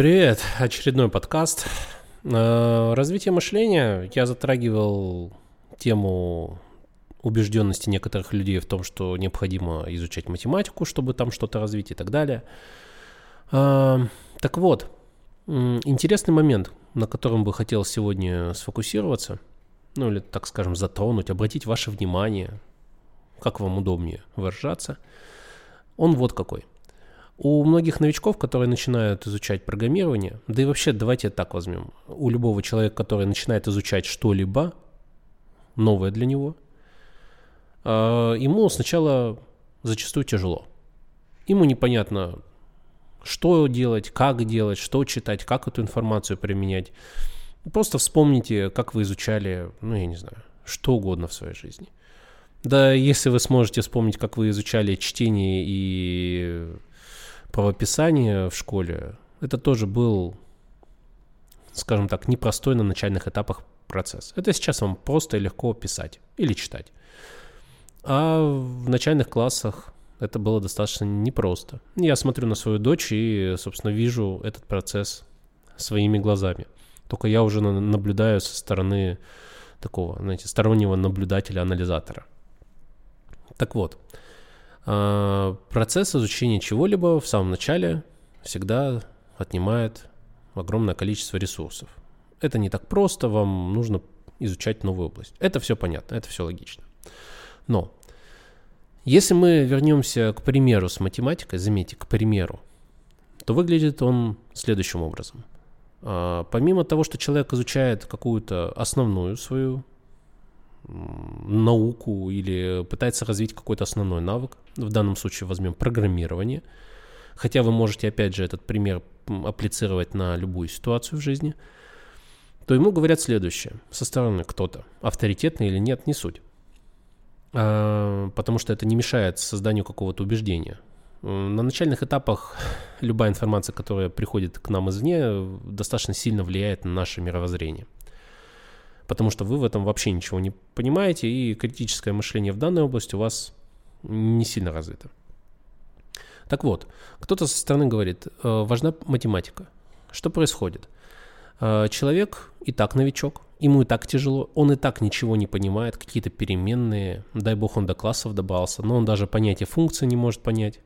Привет, очередной подкаст. Э, развитие мышления. Я затрагивал тему убежденности некоторых людей в том, что необходимо изучать математику, чтобы там что-то развить и так далее. Э, так вот, интересный момент, на котором бы хотел сегодня сфокусироваться, ну или, так скажем, затронуть, обратить ваше внимание, как вам удобнее выражаться, он вот какой. У многих новичков, которые начинают изучать программирование, да и вообще давайте так возьмем, у любого человека, который начинает изучать что-либо новое для него, а, ему сначала зачастую тяжело. Ему непонятно, что делать, как делать, что читать, как эту информацию применять. Просто вспомните, как вы изучали, ну, я не знаю, что угодно в своей жизни. Да, если вы сможете вспомнить, как вы изучали чтение и правописание в школе, это тоже был, скажем так, непростой на начальных этапах процесс. Это сейчас вам просто и легко писать или читать. А в начальных классах это было достаточно непросто. Я смотрю на свою дочь и, собственно, вижу этот процесс своими глазами. Только я уже наблюдаю со стороны такого, знаете, стороннего наблюдателя-анализатора. Так вот, процесс изучения чего-либо в самом начале всегда отнимает огромное количество ресурсов. Это не так просто, вам нужно изучать новую область. Это все понятно, это все логично. Но если мы вернемся к примеру с математикой, заметьте, к примеру, то выглядит он следующим образом. А, помимо того, что человек изучает какую-то основную свою науку или пытается развить какой-то основной навык, в данном случае возьмем программирование, хотя вы можете опять же этот пример апплицировать на любую ситуацию в жизни, то ему говорят следующее, со стороны кто-то, авторитетный или нет, не суть. А, потому что это не мешает созданию какого-то убеждения. На начальных этапах любая информация, которая приходит к нам извне, достаточно сильно влияет на наше мировоззрение – потому что вы в этом вообще ничего не понимаете, и критическое мышление в данной области у вас не сильно развито. Так вот, кто-то со стороны говорит, «Э, важна математика. Что происходит? Э, человек и так новичок, ему и так тяжело, он и так ничего не понимает, какие-то переменные, дай бог он до классов добрался, но он даже понятие функции не может понять.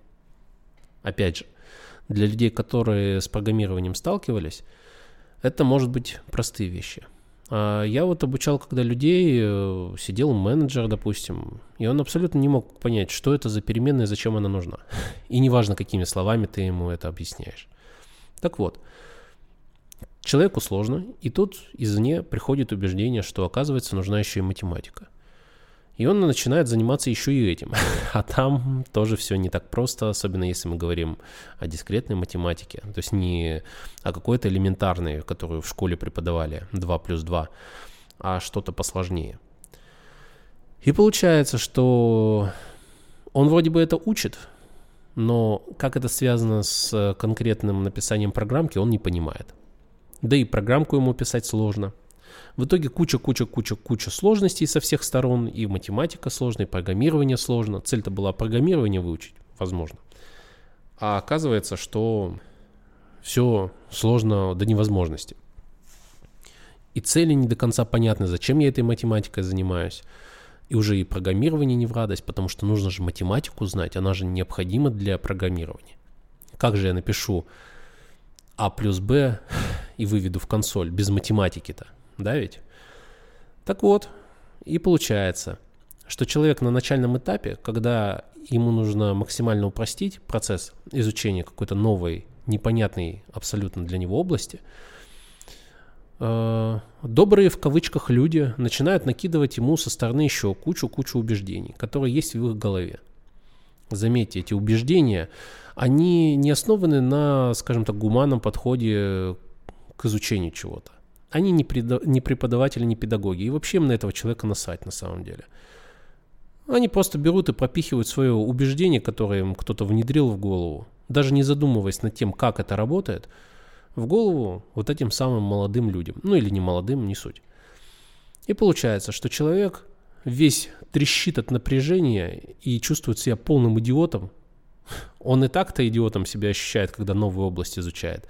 Опять же, для людей, которые с программированием сталкивались, это может быть простые вещи – я вот обучал, когда людей, э, сидел менеджер, допустим, и он абсолютно не мог понять, что это за переменная и зачем она нужна. И неважно, какими словами ты ему это объясняешь. Так вот, человеку сложно, и тут извне приходит убеждение, что оказывается нужна еще и математика. И он начинает заниматься еще и этим. А там тоже все не так просто, особенно если мы говорим о дискретной математике. То есть не о какой-то элементарной, которую в школе преподавали 2 плюс 2, а что-то посложнее. И получается, что он вроде бы это учит, но как это связано с конкретным написанием программки, он не понимает. Да и программку ему писать сложно – в итоге куча-куча-куча-куча сложностей со всех сторон, и математика сложная, и программирование сложно. Цель-то была программирование выучить, возможно. А оказывается, что все сложно до невозможности. И цели не до конца понятны, зачем я этой математикой занимаюсь. И уже и программирование не в радость, потому что нужно же математику знать, она же необходима для программирования. Как же я напишу А плюс Б и выведу в консоль без математики-то? Да ведь? Так вот, и получается, что человек на начальном этапе, когда ему нужно максимально упростить процесс изучения какой-то новой, непонятной абсолютно для него области, э, добрые в кавычках люди начинают накидывать ему со стороны еще кучу-кучу убеждений, которые есть в их голове. Заметьте, эти убеждения, они не основаны на, скажем так, гуманном подходе к изучению чего-то. Они не, преда- не преподаватели, не педагоги. И вообще им на этого человека насать на самом деле. Они просто берут и пропихивают свое убеждение, которое им кто-то внедрил в голову, даже не задумываясь над тем, как это работает, в голову вот этим самым молодым людям. Ну или не молодым, не суть. И получается, что человек весь трещит от напряжения и чувствует себя полным идиотом. Он и так-то идиотом себя ощущает, когда новую область изучает.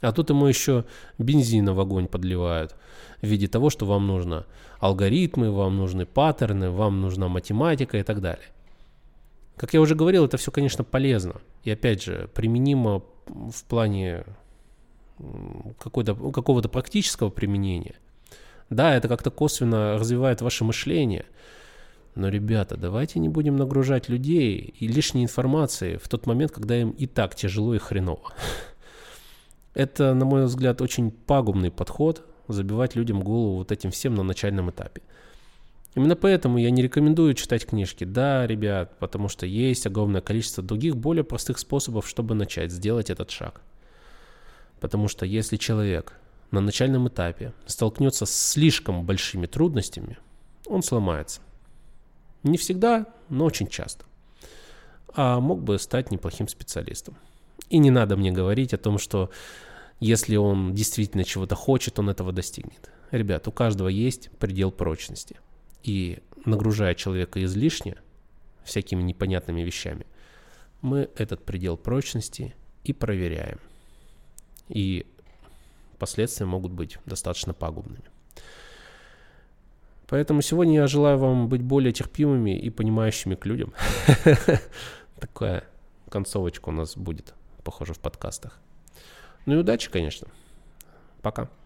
А тут ему еще бензина в огонь подливают в виде того, что вам нужно алгоритмы, вам нужны паттерны, вам нужна математика и так далее. Как я уже говорил, это все, конечно, полезно. И опять же, применимо в плане какого-то практического применения. Да, это как-то косвенно развивает ваше мышление. Но, ребята, давайте не будем нагружать людей и лишней информацией в тот момент, когда им и так тяжело и хреново. Это, на мой взгляд, очень пагубный подход забивать людям голову вот этим всем на начальном этапе. Именно поэтому я не рекомендую читать книжки. Да, ребят, потому что есть огромное количество других более простых способов, чтобы начать сделать этот шаг. Потому что если человек на начальном этапе столкнется с слишком большими трудностями, он сломается. Не всегда, но очень часто. А мог бы стать неплохим специалистом. И не надо мне говорить о том, что если он действительно чего-то хочет, он этого достигнет. Ребят, у каждого есть предел прочности. И нагружая человека излишне всякими непонятными вещами, мы этот предел прочности и проверяем. И последствия могут быть достаточно пагубными. Поэтому сегодня я желаю вам быть более терпимыми и понимающими к людям. Такая концовочка у нас будет, похоже, в подкастах. Ну и удачи, конечно. Пока.